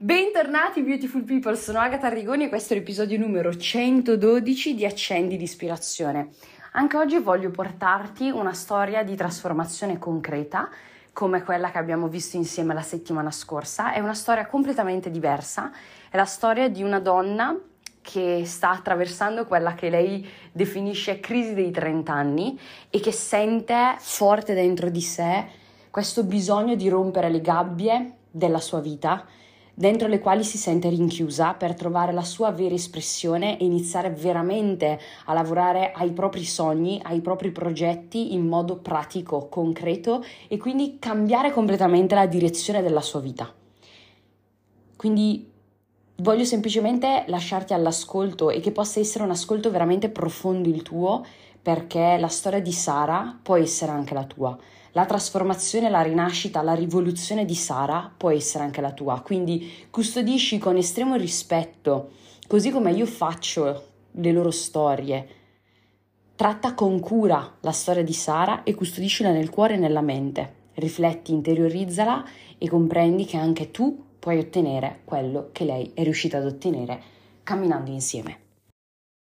Bentornati Beautiful People, sono Agatha Arrigoni e questo è l'episodio numero 112 di Accendi di Ispirazione. Anche oggi voglio portarti una storia di trasformazione concreta, come quella che abbiamo visto insieme la settimana scorsa. È una storia completamente diversa, è la storia di una donna che sta attraversando quella che lei definisce crisi dei 30 anni e che sente forte dentro di sé questo bisogno di rompere le gabbie della sua vita dentro le quali si sente rinchiusa per trovare la sua vera espressione e iniziare veramente a lavorare ai propri sogni, ai propri progetti in modo pratico, concreto e quindi cambiare completamente la direzione della sua vita. Quindi voglio semplicemente lasciarti all'ascolto e che possa essere un ascolto veramente profondo il tuo perché la storia di Sara può essere anche la tua la trasformazione, la rinascita, la rivoluzione di Sara può essere anche la tua. Quindi custodisci con estremo rispetto, così come io faccio le loro storie. Tratta con cura la storia di Sara e custodiscila nel cuore e nella mente. Rifletti, interiorizzala e comprendi che anche tu puoi ottenere quello che lei è riuscita ad ottenere camminando insieme.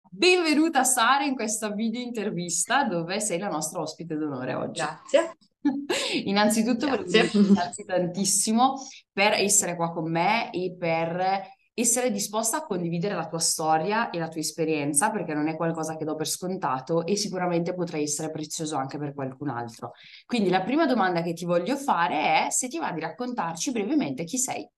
Benvenuta Sara in questa video intervista dove sei la nostra ospite d'onore oggi. Grazie. Innanzitutto volevo ringraziarti tantissimo per essere qua con me e per essere disposta a condividere la tua storia e la tua esperienza, perché non è qualcosa che do per scontato e sicuramente potrà essere prezioso anche per qualcun altro. Quindi la prima domanda che ti voglio fare è se ti va di raccontarci brevemente chi sei.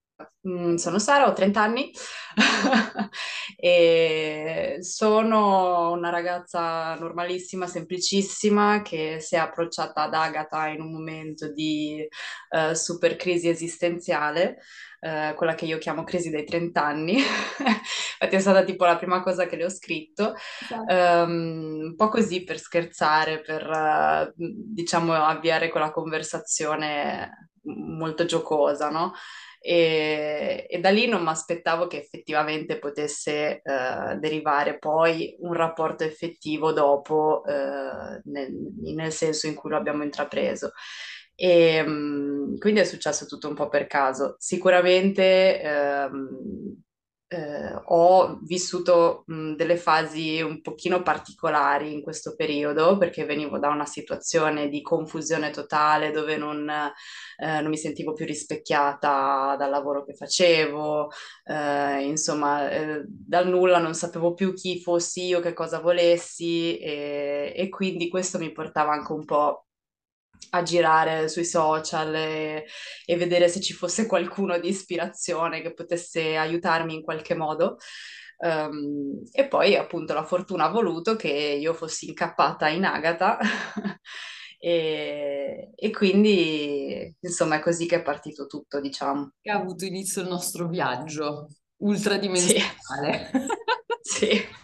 Mm, sono Sara, ho 30 anni e sono una ragazza normalissima, semplicissima, che si è approcciata ad Agatha in un momento di uh, super crisi esistenziale, uh, quella che io chiamo crisi dei 30 anni. Infatti è stata tipo la prima cosa che le ho scritto, esatto. um, un po' così per scherzare, per uh, diciamo avviare quella conversazione molto giocosa, no? E, e, da lì non mi aspettavo che effettivamente potesse eh, derivare poi un rapporto effettivo dopo, eh, nel, nel, senso in cui lo abbiamo intrapreso. E mh, quindi è successo tutto un po' per caso. Sicuramente ehm, eh, ho vissuto mh, delle fasi un pochino particolari in questo periodo perché venivo da una situazione di confusione totale dove non, eh, non mi sentivo più rispecchiata dal lavoro che facevo, eh, insomma, eh, dal nulla non sapevo più chi fossi io, che cosa volessi e, e quindi questo mi portava anche un po' a girare sui social e, e, vedere se ci fosse qualcuno di ispirazione che potesse aiutarmi in qualche modo. Um, e poi appunto la fortuna ha voluto che io fossi incappata in Agata e, e, quindi insomma è così che è partito tutto, diciamo. Che ha avuto inizio il nostro viaggio ultradimensionale. Sì. sì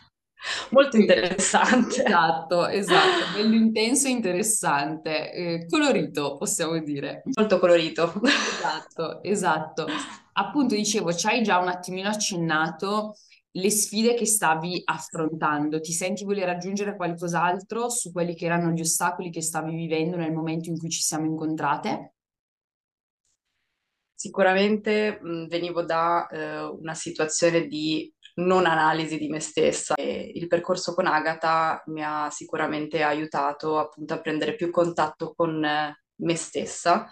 molto interessante. Esatto, esatto, bello intenso e interessante, eh, colorito possiamo dire. Molto colorito. Esatto, esatto. Appunto dicevo, ci hai già un attimino accennato le sfide che stavi affrontando. Ti senti voler aggiungere qualcos'altro su quelli che erano gli ostacoli che stavi vivendo nel momento in cui ci siamo incontrate? Sicuramente mh, venivo da eh, una situazione di non analisi di me stessa. E il percorso con Agatha mi ha sicuramente aiutato appunto a prendere più contatto con me stessa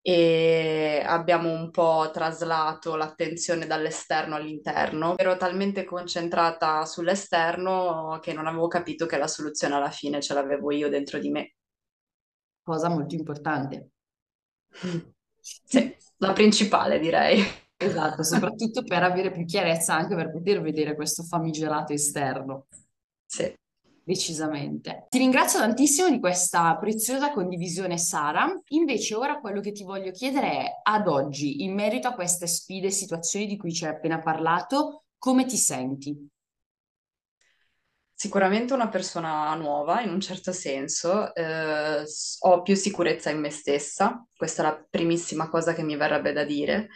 e abbiamo un po' traslato l'attenzione dall'esterno all'interno. Ero talmente concentrata sull'esterno che non avevo capito che la soluzione alla fine ce l'avevo io dentro di me. Cosa molto importante. Sì, la principale direi. Esatto, soprattutto per avere più chiarezza anche per poter vedere questo famigerato esterno. Sì. Decisamente. Ti ringrazio tantissimo di questa preziosa condivisione, Sara. Invece, ora quello che ti voglio chiedere è, ad oggi, in merito a queste sfide e situazioni di cui ci hai appena parlato, come ti senti? Sicuramente una persona nuova in un certo senso, eh, ho più sicurezza in me stessa, questa è la primissima cosa che mi verrebbe da dire.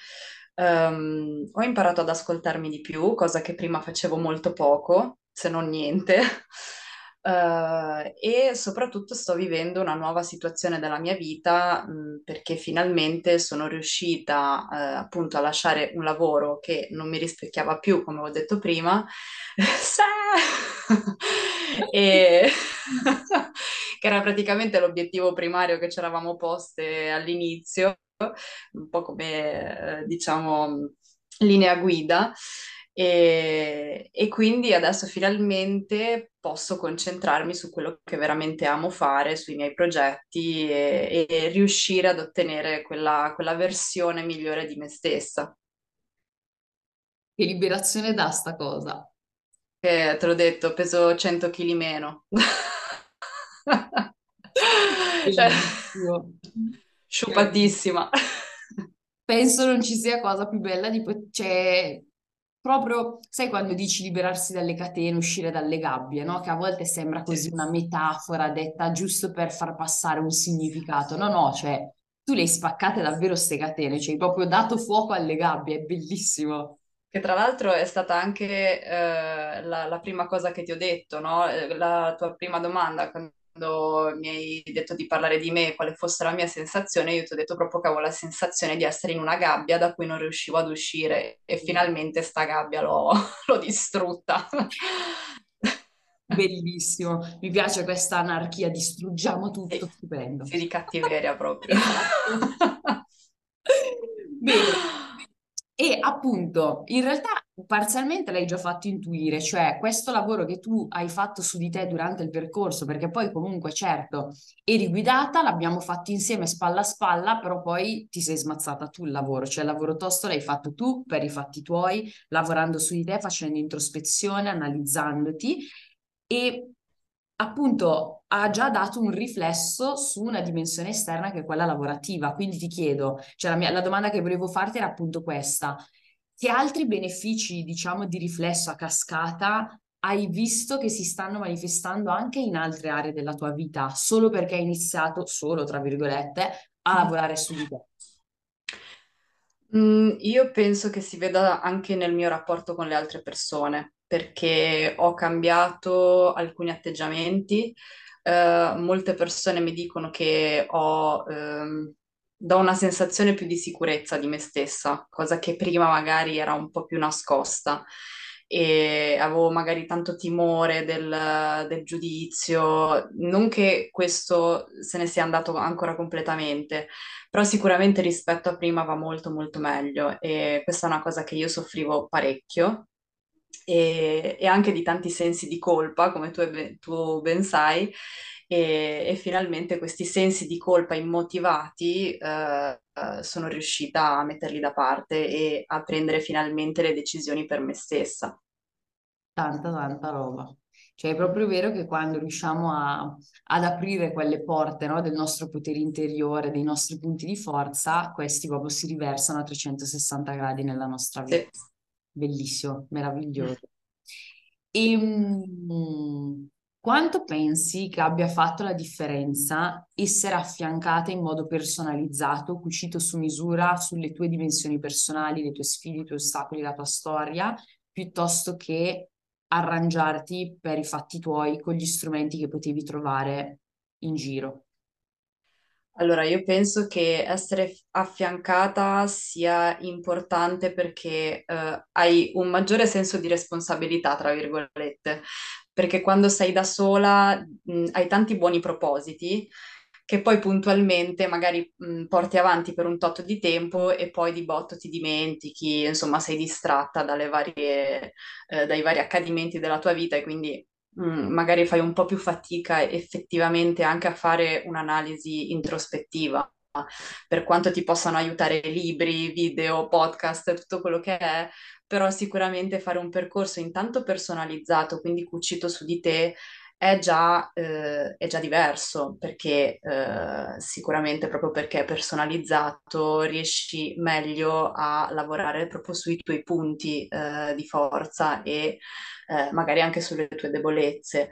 Um, ho imparato ad ascoltarmi di più, cosa che prima facevo molto poco, se non niente. Uh, e soprattutto sto vivendo una nuova situazione della mia vita mh, perché finalmente sono riuscita uh, appunto a lasciare un lavoro che non mi rispecchiava più, come ho detto prima, e che era praticamente l'obiettivo primario che ci eravamo poste all'inizio, un po' come eh, diciamo linea guida. E, e, quindi adesso finalmente posso concentrarmi su quello che veramente amo fare, sui miei progetti e, e riuscire ad ottenere quella, quella versione migliore di me stessa. Che liberazione dà sta cosa? Eh, te l'ho detto, peso 100 kg meno. cioè, sciupatissima. Penso non ci sia cosa più bella di... Cioè, proprio, sai quando dici liberarsi dalle catene, uscire dalle gabbie, no? Che a volte sembra così una metafora detta giusto per far passare un significato. No, no, cioè, tu le hai spaccate davvero ste catene, cioè hai proprio dato fuoco alle gabbie, è bellissimo. Che tra l'altro è stata anche eh, la, la, prima cosa che ti ho detto, no? Eh, la tua prima domanda, quando mi hai detto di parlare di me, quale fosse la mia sensazione, io ti ho detto proprio che avevo la sensazione di essere in una gabbia da cui non riuscivo ad uscire e finalmente sta gabbia l'ho, l'ho distrutta. Bellissimo, mi piace questa anarchia, distruggiamo tutto, sì, stupendo. Sì, di cattiveria proprio. Bene. E appunto, in realtà parzialmente l'hai già fatto intuire, cioè questo lavoro che tu hai fatto su di te durante il percorso, perché poi comunque certo eri guidata, l'abbiamo fatto insieme spalla a spalla, però poi ti sei smazzata tu il lavoro, cioè il lavoro tosto l'hai fatto tu per i fatti tuoi, lavorando su di te, facendo introspezione, analizzandoti e appunto ha già dato un riflesso su una dimensione esterna che è quella lavorativa. Quindi ti chiedo, cioè la, mia, la domanda che volevo farti era appunto questa. Che altri benefici, diciamo, di riflesso a cascata hai visto che si stanno manifestando anche in altre aree della tua vita, solo perché hai iniziato, solo tra virgolette, a lavorare su di te? Mm, io penso che si veda anche nel mio rapporto con le altre persone perché ho cambiato alcuni atteggiamenti. Eh, molte persone mi dicono che ho, ehm, do una sensazione più di sicurezza di me stessa, cosa che prima magari era un po' più nascosta. E avevo magari tanto timore del, del giudizio, non che questo se ne sia andato ancora completamente, però sicuramente rispetto a prima va molto molto meglio. E questa è una cosa che io soffrivo parecchio. E, e anche di tanti sensi di colpa, come tu, tu ben sai, e, e, finalmente questi sensi di colpa immotivati eh, eh, sono riuscita a metterli da parte e a prendere finalmente le decisioni per me stessa. Tanta, tanta roba. Cioè è proprio vero che quando riusciamo a, ad aprire quelle porte no, del nostro potere interiore, dei nostri punti di forza, questi proprio si riversano a 360 gradi nella nostra vita. Sì bellissimo, meraviglioso. E, um, quanto pensi che abbia fatto la differenza essere affiancata in modo personalizzato, cucito su misura sulle tue dimensioni personali, le tue sfide, i tuoi ostacoli, la tua storia, piuttosto che arrangiarti per i fatti tuoi con gli strumenti che potevi trovare in giro? Allora, io penso che essere affiancata sia importante perché eh, hai un maggiore senso di responsabilità, tra virgolette, perché quando sei da sola mh, hai tanti buoni propositi che poi puntualmente magari mh, porti avanti per un tot di tempo e poi di botto ti dimentichi, insomma, sei distratta dalle varie, eh, dai vari accadimenti della tua vita e quindi magari fai un po' più fatica effettivamente anche a fare un'analisi introspettiva, per quanto ti possano aiutare libri, video, podcast, tutto quello che è, però sicuramente fare un percorso intanto personalizzato, quindi cucito su di te, è già, eh, è già diverso, perché eh, sicuramente proprio perché è personalizzato riesci meglio a lavorare proprio sui tuoi punti eh, di forza e eh, magari anche sulle tue debolezze.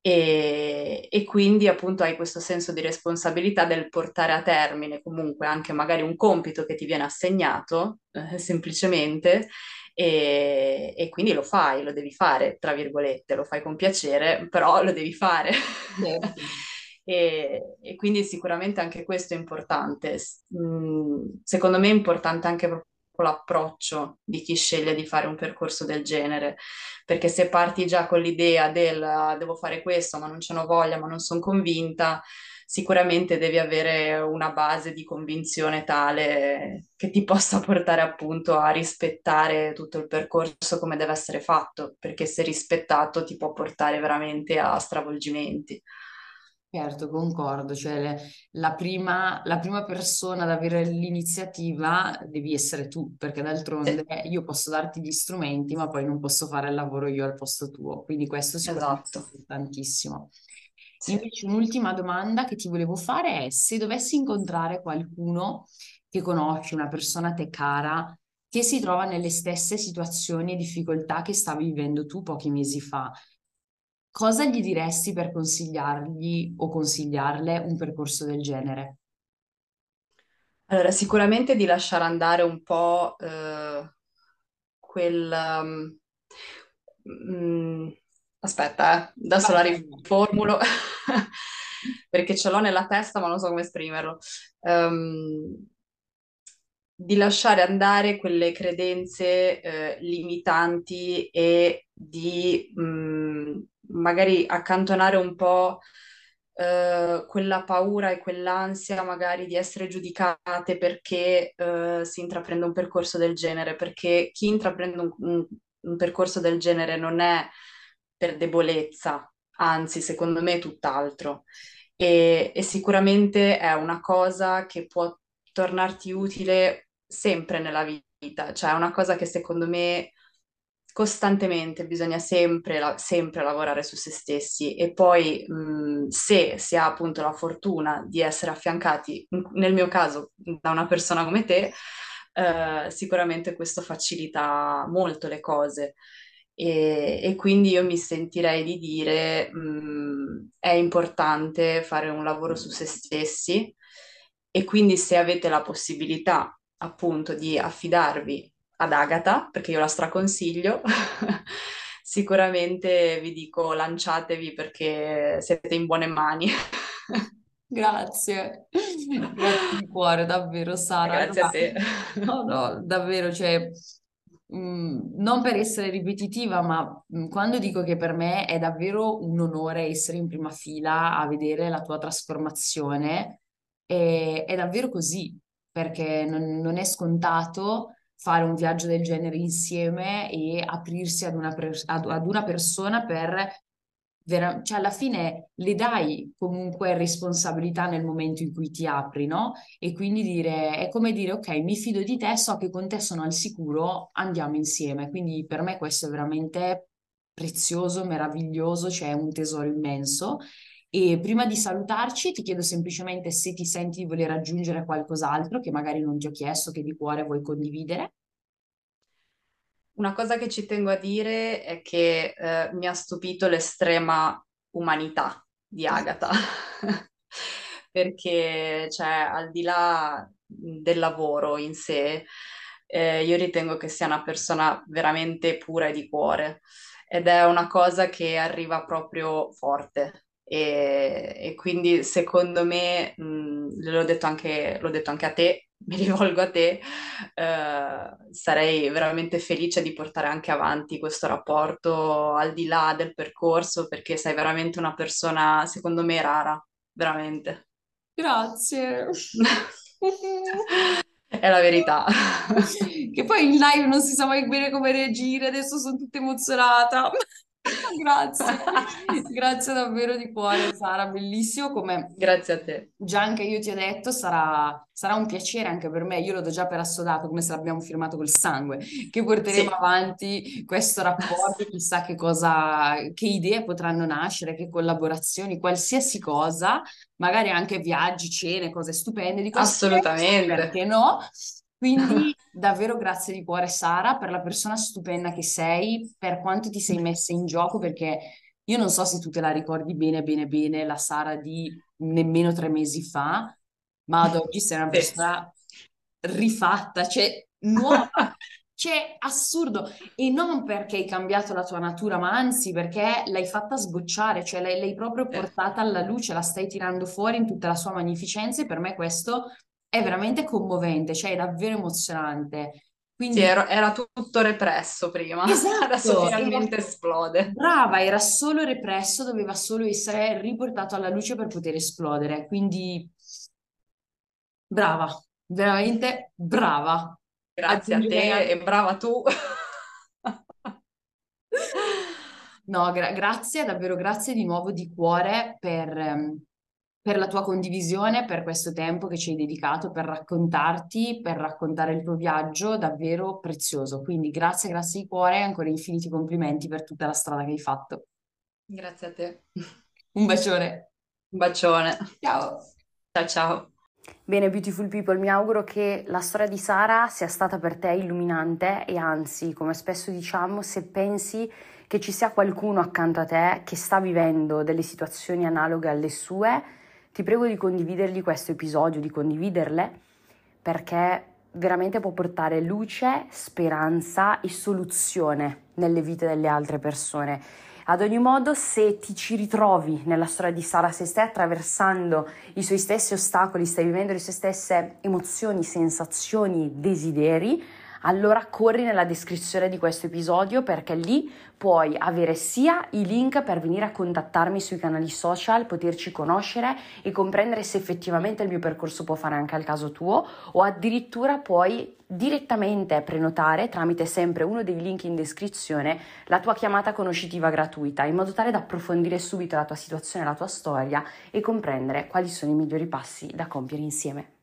e, e, quindi appunto hai questo senso di responsabilità del portare a termine comunque anche magari un compito che ti viene assegnato eh, semplicemente e, e, quindi lo fai, lo devi fare, tra virgolette, lo fai con piacere, però lo devi fare. E, e, quindi sicuramente anche questo è importante. Mm, secondo me è importante anche l'approccio di chi sceglie di fare un percorso del genere, perché se parti già con l'idea del ah, devo fare questo, ma non ce n'ho voglia, ma non sono convinta, sicuramente devi avere una base di convinzione tale che ti possa portare appunto a rispettare tutto il percorso come deve essere fatto, perché se rispettato ti può portare veramente a stravolgimenti. Certo, concordo, cioè la prima, la prima persona ad avere l'iniziativa devi essere tu, perché d'altronde io posso darti gli strumenti, ma poi non posso fare il lavoro io al posto tuo, quindi questo sicuramente è esatto. importantissimo. Sì. Invece un'ultima domanda che ti volevo fare è se dovessi incontrare qualcuno che conosci, una persona a te cara, che si trova nelle stesse situazioni e difficoltà che stavi vivendo tu pochi mesi fa, cosa gli diresti per consigliargli o consigliarle un percorso del genere? Allora, sicuramente di lasciare andare un po' eh, quel... Um, aspetta, eh, adesso la riformulo perché ce l'ho nella testa ma non so come esprimerlo. Um, di lasciare andare quelle credenze eh, limitanti e di mh, mm, magari accantonare un po' eh, quella paura e quell'ansia magari di essere giudicate perché eh, si intraprende un percorso del genere, perché chi intraprende un, un, un percorso del genere non è per debolezza, anzi secondo me è tutt'altro. E, e sicuramente è una cosa che può tornarti utile sempre nella vita, cioè è una cosa che secondo me costantemente bisogna sempre, sempre lavorare su se stessi e poi mh, se si ha appunto la fortuna di essere affiancati, nel mio caso, da una persona come te, eh, sicuramente questo facilita molto le cose. E, e, quindi io mi sentirei di dire mh, è importante fare un lavoro su se stessi e quindi se avete la possibilità appunto di affidarvi ad Agata, perché io la straconsiglio, sicuramente vi dico lanciatevi perché siete in buone mani. Grazie, grazie di cuore, davvero Sara. Grazie a te. No, no, davvero, cioè, mh, mm, non per essere ripetitiva, ma mh, mm, quando dico che per me è davvero un onore essere in prima fila a vedere la tua trasformazione, è, è davvero così, perché non, non, è scontato fare un viaggio del genere insieme e aprirsi ad una, ad una persona per vera, cioè alla fine le dai comunque responsabilità nel momento in cui ti apri, no? E quindi dire, è come dire, ok, mi fido di te, so che con te sono al sicuro, andiamo insieme. Quindi per me questo è veramente prezioso, meraviglioso, cioè un tesoro immenso e prima di salutarci ti chiedo semplicemente se ti senti di voler aggiungere qualcos'altro che magari non ti ho chiesto, che di cuore vuoi condividere. Una cosa che ci tengo a dire è che eh, mi ha stupito l'estrema umanità di Agatha, perché cioè, al di là del lavoro in sé, eh, io ritengo che sia una persona veramente pura e di cuore. Ed è una cosa che arriva proprio forte. E, e quindi secondo me, mh, l'ho detto anche, l'ho detto anche a te, mi rivolgo a te, eh, sarei veramente felice di portare anche avanti questo rapporto al di là del percorso perché sei veramente una persona, secondo me, rara, veramente. Grazie. È la verità. Che poi in live non si sa mai bene come reagire, adesso sono tutta emozionata. Grazie, grazie davvero di cuore Sara, bellissimo come Grazie a te. già anche io ti ho detto, sarà, sarà un piacere anche per me, io lo do già per assodato come se l'abbiamo firmato col sangue, che porteremo sì. avanti questo rapporto, chissà che cosa, che idee potranno nascere, che collaborazioni, qualsiasi cosa, magari anche viaggi, cene, cose stupende di Assolutamente. perché no? Quindi davvero grazie di cuore Sara per la persona stupenda che sei, per quanto ti sei messa in gioco, perché Io non so se tu te la ricordi bene, bene, bene, la Sara di nemmeno tre mesi fa, ma ad oggi sei una persona rifatta, cioè nuova. Cioè, assurdo. E non perché hai cambiato la tua natura, ma anzi perché l'hai fatta sbocciare, cioè l'hai, l'hai proprio portata alla luce, la stai tirando fuori in tutta la sua magnificenza e per me questo è veramente commovente, cioè è davvero emozionante. Quindi... Sì, era, era, tutto represso prima, esatto, adesso finalmente era... esplode. Brava, era solo represso, doveva solo essere riportato alla luce per poter esplodere. Quindi brava, veramente brava. Grazie a te e brava tu. no, gra- grazie, davvero grazie di nuovo di cuore per, ehm, per la tua condivisione, per questo tempo che ci hai dedicato, per raccontarti, per raccontare il tuo viaggio, davvero prezioso. Quindi grazie, grazie di cuore e ancora infiniti complimenti per tutta la strada che hai fatto. Grazie a te. Un bacione. Un bacione. Ciao. Ciao ciao. Bene, beautiful people, mi auguro che la storia di Sara sia stata per te illuminante e anzi, come spesso diciamo, se pensi che ci sia qualcuno accanto a te che sta vivendo delle situazioni analoghe alle sue, ti prego di condividergli questo episodio, di condividerle, perché veramente può portare luce, speranza e soluzione nelle vite delle altre persone. Ad ogni modo, se ti ci ritrovi nella storia di Sara, se stai attraversando i suoi stessi ostacoli, stai vivendo le sue stesse emozioni, sensazioni, desideri, allora corri nella descrizione di questo episodio perché lì puoi avere sia i link per venire a contattarmi sui canali social, poterci conoscere e comprendere se effettivamente il mio percorso può fare anche al caso tuo o addirittura puoi direttamente prenotare tramite sempre uno dei link in descrizione la tua chiamata conoscitiva gratuita in modo tale da approfondire subito la tua situazione, la tua storia e comprendere quali sono i migliori passi da compiere insieme.